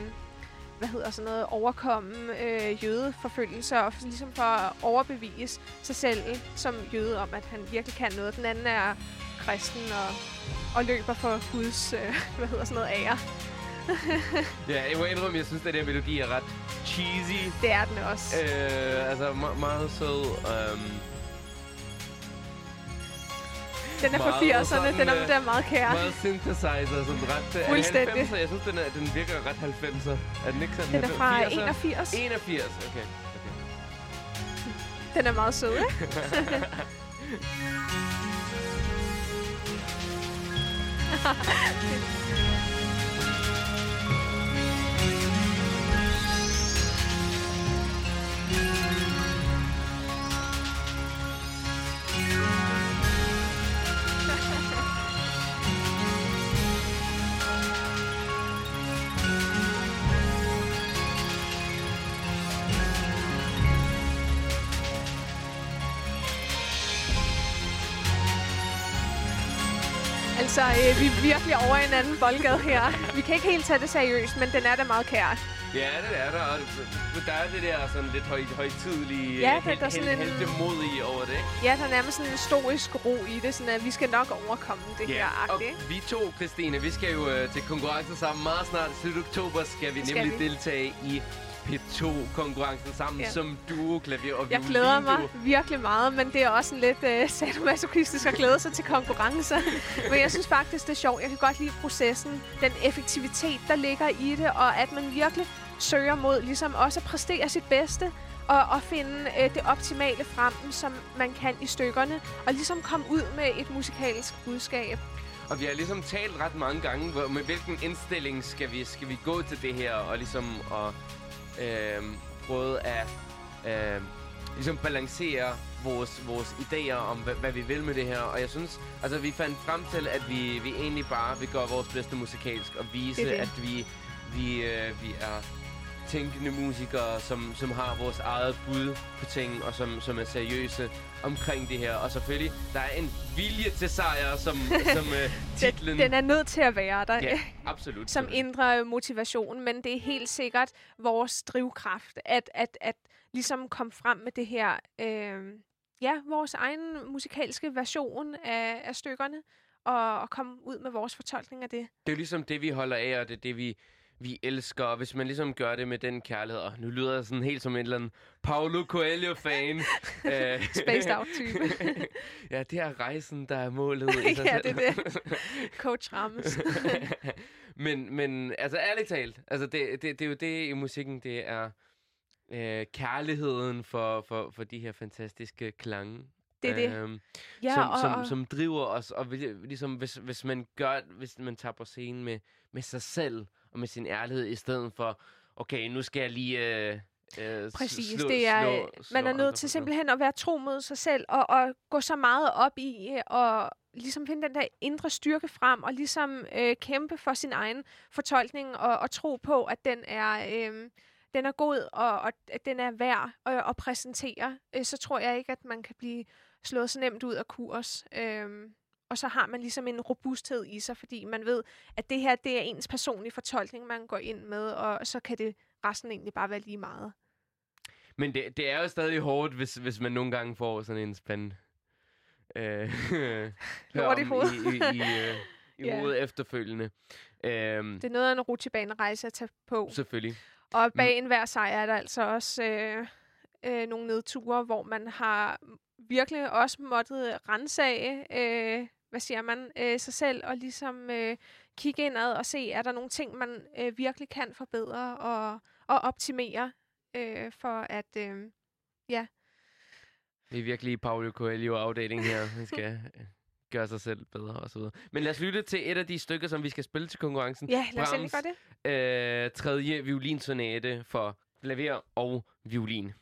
hvad hedder sådan noget, overkomme øh, jødeforfølgelser og for- ligesom for at overbevise sig selv som jøde om, at han virkelig kan noget. Den anden er kristen og, og løber for Guds, øh, hvad hedder sådan noget, ære. Ja, jeg må indrømme, jeg synes, at den her melodi er ret cheesy. Det er den også. Øh, altså, me- meget sød. Um, den er fra meget 80'erne, sådan, den er, den er meget kær. meget synthesizer, sådan ret... Det Fuldstændig. 90'er? Jeg synes, den, er, den virker ret 90'er. Er den ikke sådan? Den er fra 80'er? 81. 81, okay. okay. Den er meget sød, ikke? Altså, øh, vi er virkelig over i en anden boldgade her. Vi kan ikke helt tage det seriøst, men den er da meget kær. Ja, det er der. Og der er det der sådan lidt høj, højtidlige, Ja, øh, der- der er sådan en- over det, ikke? Ja, der er nærmest sådan en stoisk ro i det, sådan at vi skal nok overkomme det Ja, her. og vi to, Christine, vi skal jo øh, til konkurrence sammen meget snart. Slut oktober skal vi skal nemlig vi. deltage i P2-konkurrencen sammen Ja. som duo, klaver og Jeg glæder mig virkelig meget, men det er også sådan lidt øh, sadomasochistisk at glæde sig til konkurrencer. men jeg synes faktisk, det er sjovt. Jeg kan godt lide processen, den effektivitet, der ligger i det, og at man virkelig søger mod ligesom også at præstere sit bedste, og, og finde øh, det optimale frem, som man kan i stykkerne, og ligesom komme ud med et musikalsk budskab. Og vi har ligesom talt ret mange gange, hvor, med hvilken indstilling skal vi, skal vi gå til det her, og ligesom at øh, prøve at øh, ligesom balancere vores, vores idéer om, hvad, hvad vi vil med det her. Og jeg synes, altså vi fandt frem til, at vi, vi egentlig bare vil gøre vores bedste musikalsk, og vise, Det det. at vi, vi, øh, vi er tænkende musikere, som, som har vores eget bud på ting, og som, som er seriøse omkring det her. Og selvfølgelig, der er en vilje til sejr, som, som øh, titlen... Den, den er nødt til at være der. Ja, absolut. som indre motivation, men det er helt sikkert vores drivkraft, at, at, at ligesom komme frem med det her, øh, ja, vores egen musikalske version af, af stykkerne, og, og komme ud med vores fortolkning af det. Det er jo ligesom det, vi holder af, og det er det, vi, vi elsker. Og hvis man ligesom gør det med den kærlighed, og nu lyder jeg sådan helt som en eller anden Paulo Coelho-fan. øh, Spaced out-type. ja, det er rejsen, der er målet i sig Ja, selv. det er Coach Rams. men, men altså ærligt talt, altså det, det, det er jo det i musikken, det er øh, kærligheden for, for, for de her fantastiske klange. Det er det. Øhm, Ja, som, og, som, og, som driver os, og ligesom hvis, hvis man gør, hvis man tager på scenen med, med sig selv og med sin ærlighed, i stedet for, okay, nu skal jeg lige øh, øh, Præcis, slå- det er, slå- øh, slå man er nødt til simpelthen at være tro mod sig selv, og, og gå så meget op i, øh, og ligesom finde den der indre styrke frem, og ligesom øh, kæmpe for sin egen fortolkning, og, og tro på, at den er, øh, den er god, og, og at den er værd at, at præsentere. Øh, så tror jeg ikke, at man kan blive slået så nemt ud af kurs. Øh, og så har man ligesom en robusthed i sig, fordi man ved, at det her det er ens personlige fortolkning, man går ind med, og så kan det resten egentlig bare være lige meget. Men det, det er jo stadig hårdt, hvis, hvis man nogle gange får sådan en spand øh, Lort i hovedet. i, i, i, øh, i Ja. hovedet efterfølgende. Øhm, Det er noget af en rutsjebanerejse at tage på. Selvfølgelig. Og bag enhver sejr er der altså også øh, øh, nogle nedture, hvor man har virkelig også måttet rensage, øh, hvad siger man, øh, sig selv, og ligesom øh, kigge indad og se, er der nogle ting, man øh, virkelig kan forbedre og, og optimere, øh, for at, øh, ja, Det er virkelig Paulo Coelho-afdeling her. Man skal øh, gøre sig selv bedre og så videre. Men lad os lytte til et af de stykker, som vi skal spille til konkurrencen. ja lad os Brahms. gøre det. Øh, tredje violinsonate for klaver og violin.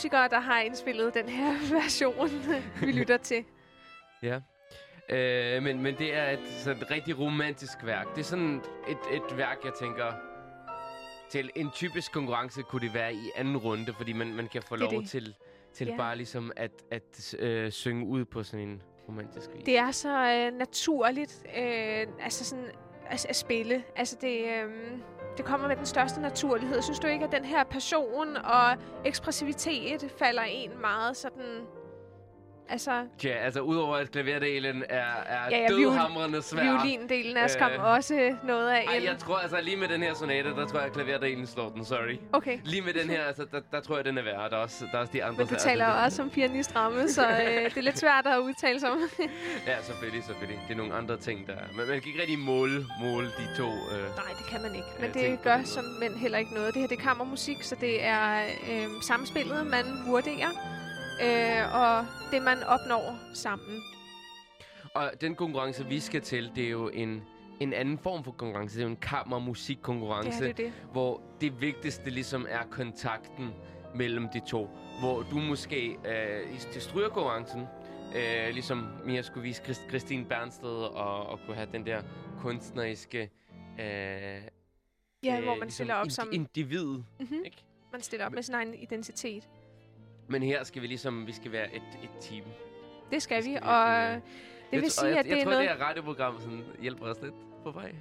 Musikere, der har indspillet den her version, vi lytter til. Ja. Øh, men, men det er et, sådan et rigtig romantisk værk. Det er sådan et, et værk, jeg tænker... Til en typisk konkurrence kunne det være i anden runde, fordi man, man kan få Det lov det. til, til Ja. bare ligesom at, at øh, synge ud på sådan en romantisk vis. Det er så øh, naturligt øh, altså sådan, at, at spille. Altså det, øh, det kommer med den største naturlighed. Synes du ikke, at den her passion og ekspressivitet falder en meget sådan... Altså, Ja, altså udover at klaverdelen er, er Ja, ja, dødhamrende svær. violindelen er skam Øh, også noget af Ej, en... jeg tror altså lige med den her sonate, der tror jeg, at klaverdelen slår den, sorry. Okay, Lige med den her, altså, der, der tror jeg, den er værd. Der er også, der er også de andre. men du taler jo også som pianistramme, så øh, det er lidt svært at udtale sig om. Ja, selvfølgelig, selvfølgelig. Det er nogle andre ting, der... Men man kan ikke rigtig måle, måle de to... Øh, Nej, det kan man ikke. Men tænkte det på gør den som mænd heller ikke noget. Det her det er kammermusik, så det er øh, samspillet, man vurderer. Øh, og det, man opnår sammen. Og den konkurrence, vi skal til, det er jo en, en anden form for konkurrence. Det er jo en Det kammermusikkonkurrence, er det, det. hvor det vigtigste ligesom er kontakten mellem de to. Hvor du måske øh, til strygerkonkurrencen, øh, ligesom Mia skulle vise Christ, Christine Bernsted og, og kunne have den der kunstneriske... Øh, Ja, øh, hvor man ligesom stiller op som... Individ, Mhm. ikke? Man stiller op med sin egen identitet. Men her skal vi ligesom, vi skal være et, et team. Det skal Det vi, skal og virkelig, det Jeg vil sige, jeg, at det jeg er tror, noget... det her radioprogram sådan, hjælper os lidt på vej.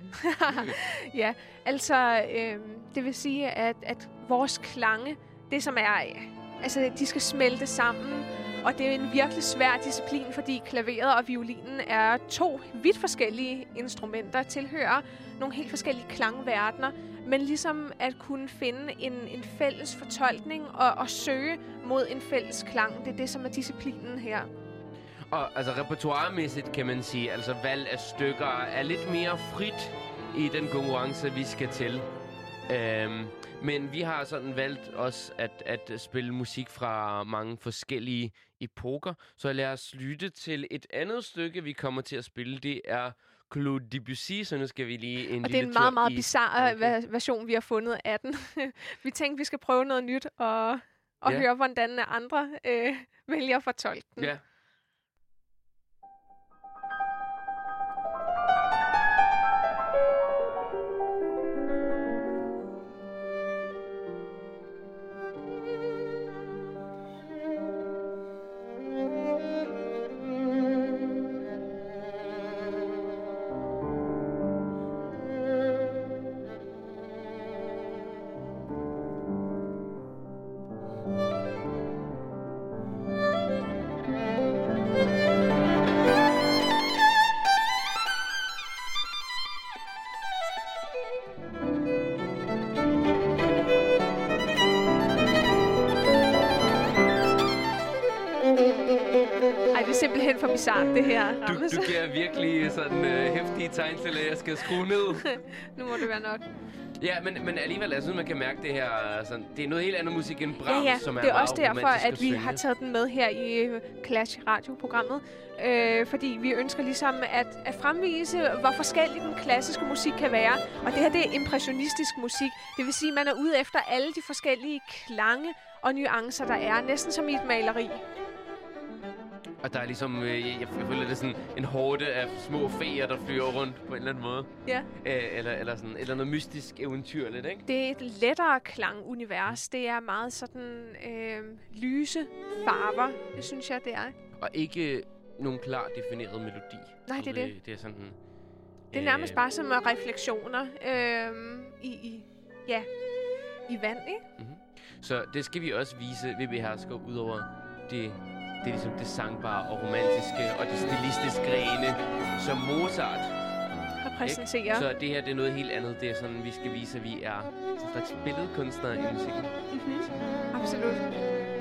ja, altså, øh, det vil sige, at, at vores klange, det som er, øh, altså, de skal smelte sammen, og det er en virkelig svær disciplin, fordi klaveret og violinen er to vidt forskellige instrumenter, tilhører nogle helt forskellige klangverdener, men ligesom at kunne finde en, en fælles fortolkning og, og søge mod en fælles klang, det er det, som er disciplinen her. Og altså repertoiremæssigt kan man sige, altså valg af stykker er lidt mere frit i den konkurrence, vi skal til. Øhm, men vi har sådan valgt også at, at spille musik fra mange forskellige epoker. Så lad os lytte til et andet stykke, vi kommer til at spille. Det er Claude Debussy, så nu skal vi lige en Og det er en meget, meget bizarre Okay. ver- version, vi har fundet af den. vi tænkte, vi skal prøve noget nyt og, og Ja. høre, hvordan andre øh, vælger at fortolke den. Ja. Være nok. Ja, men, men alligevel, jeg synes, man kan mærke det her. Sådan, det er noget helt andet musik end Brahms, ja, ja, som er det er også derfor, at at vi har taget den med her i øh, Clash radioprogrammet. Øh, fordi vi ønsker ligesom at, at fremvise, hvor forskellig den klassiske musik kan være. Og det her, det er impressionistisk musik. Det vil sige, at man er ude efter alle de forskellige klange og nuancer, der er. Næsten som i et maleri. Og der er ligesom, øh, jeg, jeg føler, det er sådan en hårde af små feer, der flyver rundt på en eller anden måde. Ja. Øh, eller, eller, sådan, eller noget mystisk eventyrligt, ikke? Det er et lettere klangunivers. Det er meget sådan øh, lyse farver, det synes jeg, det er. Og ikke nogen klar defineret melodi. Nej, det er det. Det er sådan... Det er nærmest bare som øh, refleksioner øh, i, i, ja, i vand, ikke? Mm-hmm. Så det skal vi også vise ved behersker, udover det, det er ligesom det sangbare og romantiske og det stilistiske grene, som Mozart. Repræsenterer. Så det her det er noget helt andet. Det er sådan, vi skal vise, at vi er en slags billedkunstnere i musikken. Mm-hmm. Absolut.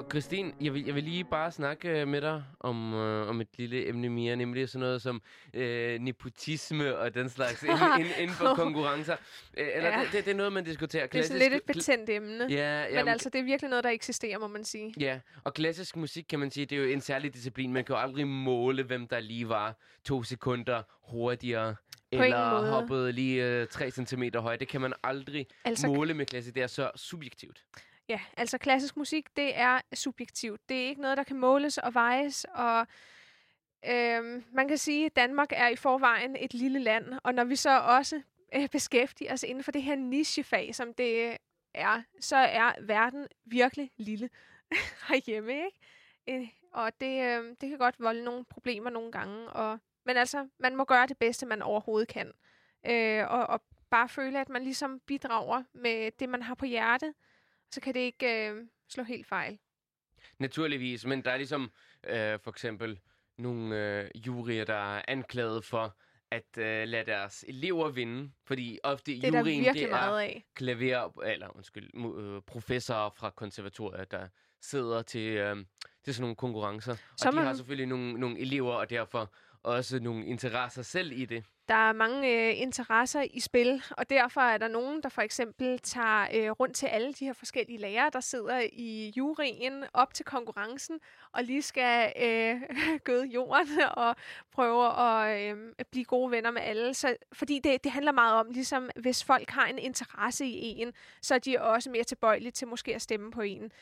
Og Christine, jeg vil, jeg vil lige bare snakke øh, med dig om, øh, om et lille emne mere, nemlig sådan noget som øh, nepotisme og den slags inden, inden, inden for konkurrencer. Øh, eller Ja. det, det, det er noget, man diskuterer. Det er sådan lidt et betændt emne. Ja, ja, Men altså, det er virkelig noget, der eksisterer, må man sige. Ja, og klassisk musik, kan man sige, det er jo en særlig disciplin. Man kan jo aldrig måle, hvem der lige var to sekunder hurtigere. ingen eller hoppede lige øh, 3 cm højt. Det kan man aldrig Altså, måle med klassisk. Det er så subjektivt ja, altså klassisk musik, det er subjektivt. Det er ikke noget, der kan måles og vejes, og øhm, man kan sige, at Danmark er i forvejen et lille land, og når vi så også øh, beskæftiger os inden for det her nichefag, som det er, så er verden virkelig lille herhjemme, ikke? Øh, og det, øh, det kan godt volde nogle problemer nogle gange, og, men altså, man må gøre det bedste, man overhovedet kan. Øh, og, og bare føle, at man ligesom bidrager med det, man har på hjertet, så kan det ikke øh, slå helt fejl. Naturligvis, men der er ligesom øh, for eksempel nogle øh, juryer, der er anklaget for at øh, lade deres elever vinde. Fordi ofte Det er juryen, det er klaver, eller undskyld, øh, professorer fra konservatorier, der sidder til, øh, til sådan nogle konkurrencer. Så og de man- har selvfølgelig nogle, nogle elever, og derfor også nogle interesser selv i det. Der er mange øh, interesser i spil, og derfor er der nogen, der for eksempel tager øh, rundt til alle de her forskellige lærere, der sidder i juryen op til konkurrencen, og lige skal øh, gøde jorden og prøve at øh, blive gode venner med alle. Så, fordi det, det handler meget om, ligesom hvis folk har en interesse i en, så er de også mere tilbøjelige til måske at stemme på en.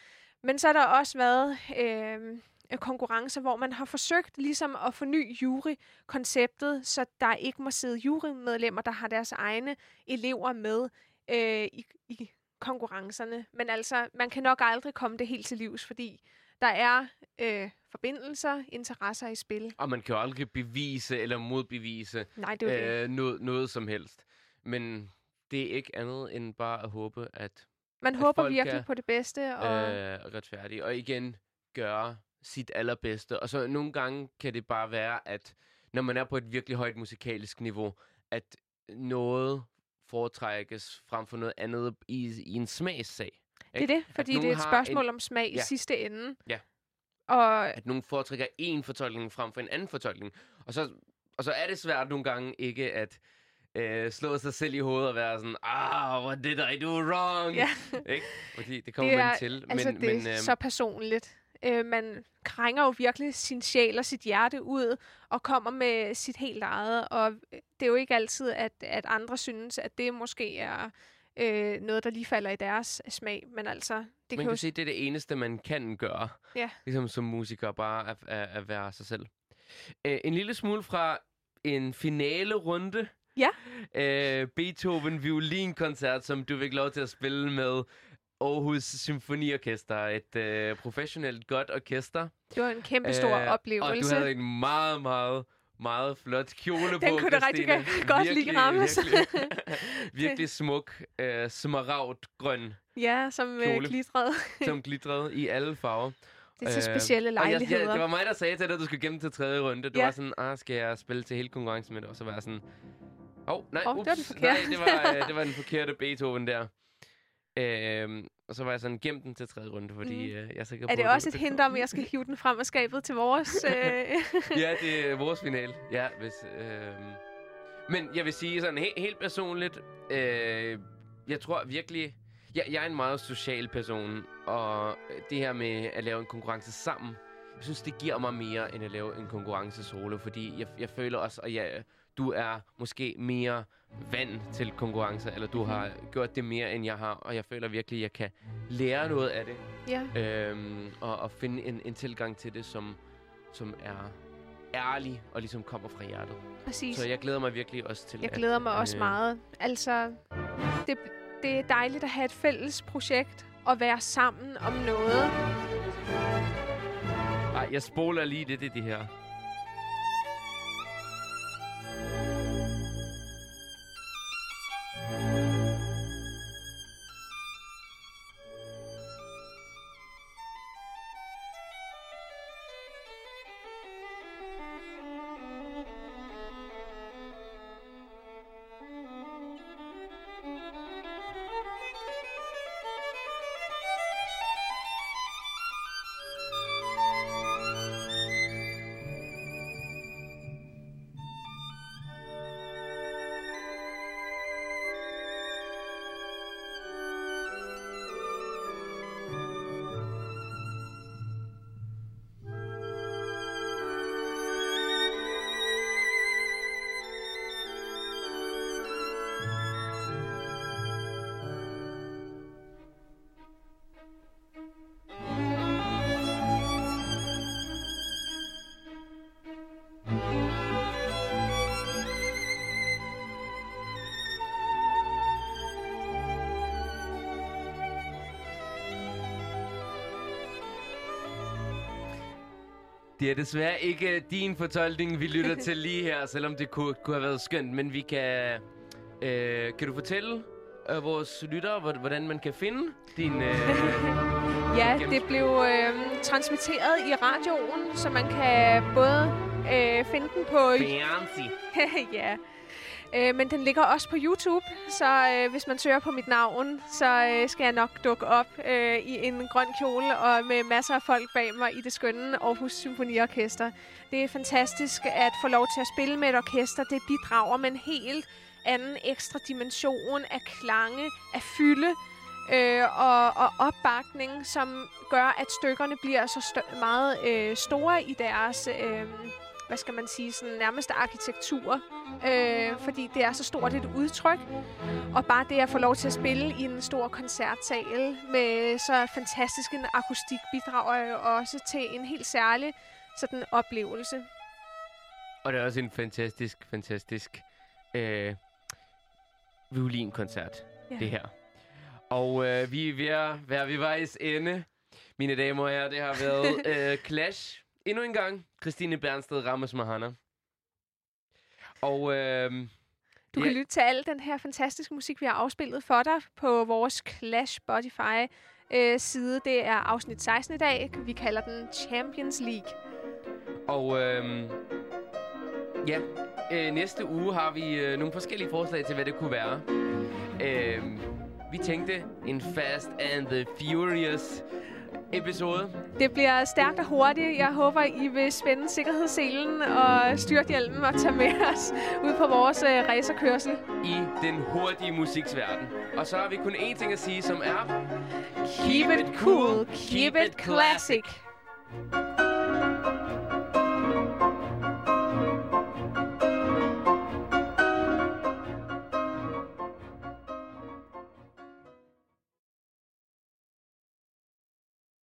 Men så har der også været øh, konkurrencer, hvor man har forsøgt ligesom at forny jurykonceptet, så der ikke må sidde jurymedlemmer, der har deres egne elever med øh, i, i konkurrencerne. Men altså, man kan nok aldrig komme det helt til livs, fordi der er øh, forbindelser, interesser i spil. Og man kan jo aldrig bevise eller modbevise Nej, det jo det. øh, noget, noget som helst. Men det er ikke andet end bare at håbe, at Man at håber virkelig er, på det bedste. Og, øh, retfærdig. Og igen, gøre sit allerbedste. Og så nogle gange kan det bare være, at når man er på et virkelig højt musikalsk niveau, at noget foretrækkes frem for noget andet i, i en smagssag. det er det, fordi det er et spørgsmål en- om smag i Ja. sidste ende. Ja. Og At nogen foretrækker én fortolkning frem for en anden fortolkning. Og så, og så er det svært nogle gange ikke at øh, slå sig selv i hovedet og være sådan, ah, what did I do wrong? Ja. Ikke? Fordi det kommer Det man er- til. altså, men, det er men, øhm, så personligt. Øh, man krænger jo virkelig sin sjæl og sit hjerte ud og kommer med sit helt eget. Og det er jo ikke altid, at, at andre synes, at det måske er øh, noget, der lige falder i deres smag. Men altså, det man kan jo... sige, det er det eneste, man kan gøre. Ja. Ligesom som musiker, bare at, at, at være sig selv. Øh, en lille smule fra en finale runde. Ja. Øh, Beethoven violinkoncert, som du fik lov til at spille med Aarhus Symfoniorkester. Et øh, professionelt godt orkester. Det var en kæmpe stor Øh, oplevelse. Og du havde en meget, meget, meget flot kjole på, Den kunne du rigtig godt Virkelig, Rammes. Virkelig, virkelig smuk, øh, smaragdgrøn Ja, som øh, glitrede. som glitrede i alle farver. Det er til Øh, specielle og jeg, lejligheder. jeg, det var mig, der sagde til dig, at du skulle gemme til tredje runde. Du Ja. var sådan, ah, skal jeg spille til hele konkurrencen med det? Og så var jeg sådan, åh, oh, nej, det ups, var den forkerte. nej, det var, øh, det var den forkerte Beethoven der. Øhm, og så var jeg sådan, gem den til tredje runde, fordi Mm. øh, jeg er sikker Er på, det at også et du- hint om, at jeg skal hive den frem af skabet til vores... Øh... ja, det er vores finale. Ja, hvis... øhm. Men jeg vil sige sådan he- helt personligt, øh, jeg tror virkelig... Jeg, jeg er en meget social person, og det her med at lave en konkurrence sammen, jeg synes, det giver mig mere, end at lave en konkurrence solo, fordi jeg, jeg føler også, at jeg, du er måske mere vand til konkurrencer, eller du har gjort det mere, end jeg har, og jeg føler virkelig, at jeg kan lære noget af det ja, øhm, og, og finde en, en tilgang til det, som, som er ærlig og ligesom kommer fra hjertet. præcis. Så jeg glæder mig virkelig også til Jeg at, glæder mig også øh, meget. Altså, det, det er dejligt at have et fælles projekt og være sammen om noget. Ej, jeg spoler lige lidt i det her. Det er desværre ikke din fortolkning, vi lytter til lige her, selvom det kunne, kunne have været skønt. Men vi kan... Øh, kan du fortælle øh, vores lyttere, hvor- hvordan man kan finde din... Øh, Ja, det blev øh, transmitteret i radioen, så man kan både øh, finde den på... fancy. ja. Øh, men den ligger også på YouTube, så øh, hvis man søger på mit navn, så øh, skal jeg nok dukke op øh, i en grøn kjole og med masser af folk bag mig i det skønne Aarhus Symfoniorkester. Det er fantastisk at få lov til at spille med et orkester. Det bidrager med en helt anden ekstra dimension af klange, af fylde øh, og, og opbakning, som gør, at stykkerne bliver så stø- meget øh, store i deres... Øh, hvad skal man sige, sådan nærmest arkitektur, øh, fordi det er så stort et udtryk. Og bare det at få lov til at spille i en stor koncertsal med så fantastisk en akustik bidrager jo også til en helt særlig sådan oplevelse. Og det er også en fantastisk, fantastisk øh, violinkoncert, Ja. det her. Og øh, vi er ved at være ved vejs ende. Mine damer og herrer, det har været øh, Clash. Endnu en gang. Christine Bernsted Ramos Mahana. Og øh, Du Ja. kan lytte til al den her fantastiske musik, vi har afspillet for dig på vores Clash Spotify øh, side. Det er afsnit 16 i dag. Vi kalder den Champions League. Og øhm, ja, øh, næste uge har vi øh, nogle forskellige forslag til, hvad det kunne være. Øhm, vi tænkte en Fast and the Furious episode. Det bliver stærkt og hurtigt. Jeg håber, I vil spænde sikkerhedsselen og styrthjelmen og tage med os ud på vores øh, racerkørsel. i den hurtige musiksverden. Og så har vi kun én ting at sige, som er... Keep it cool, keep it classic.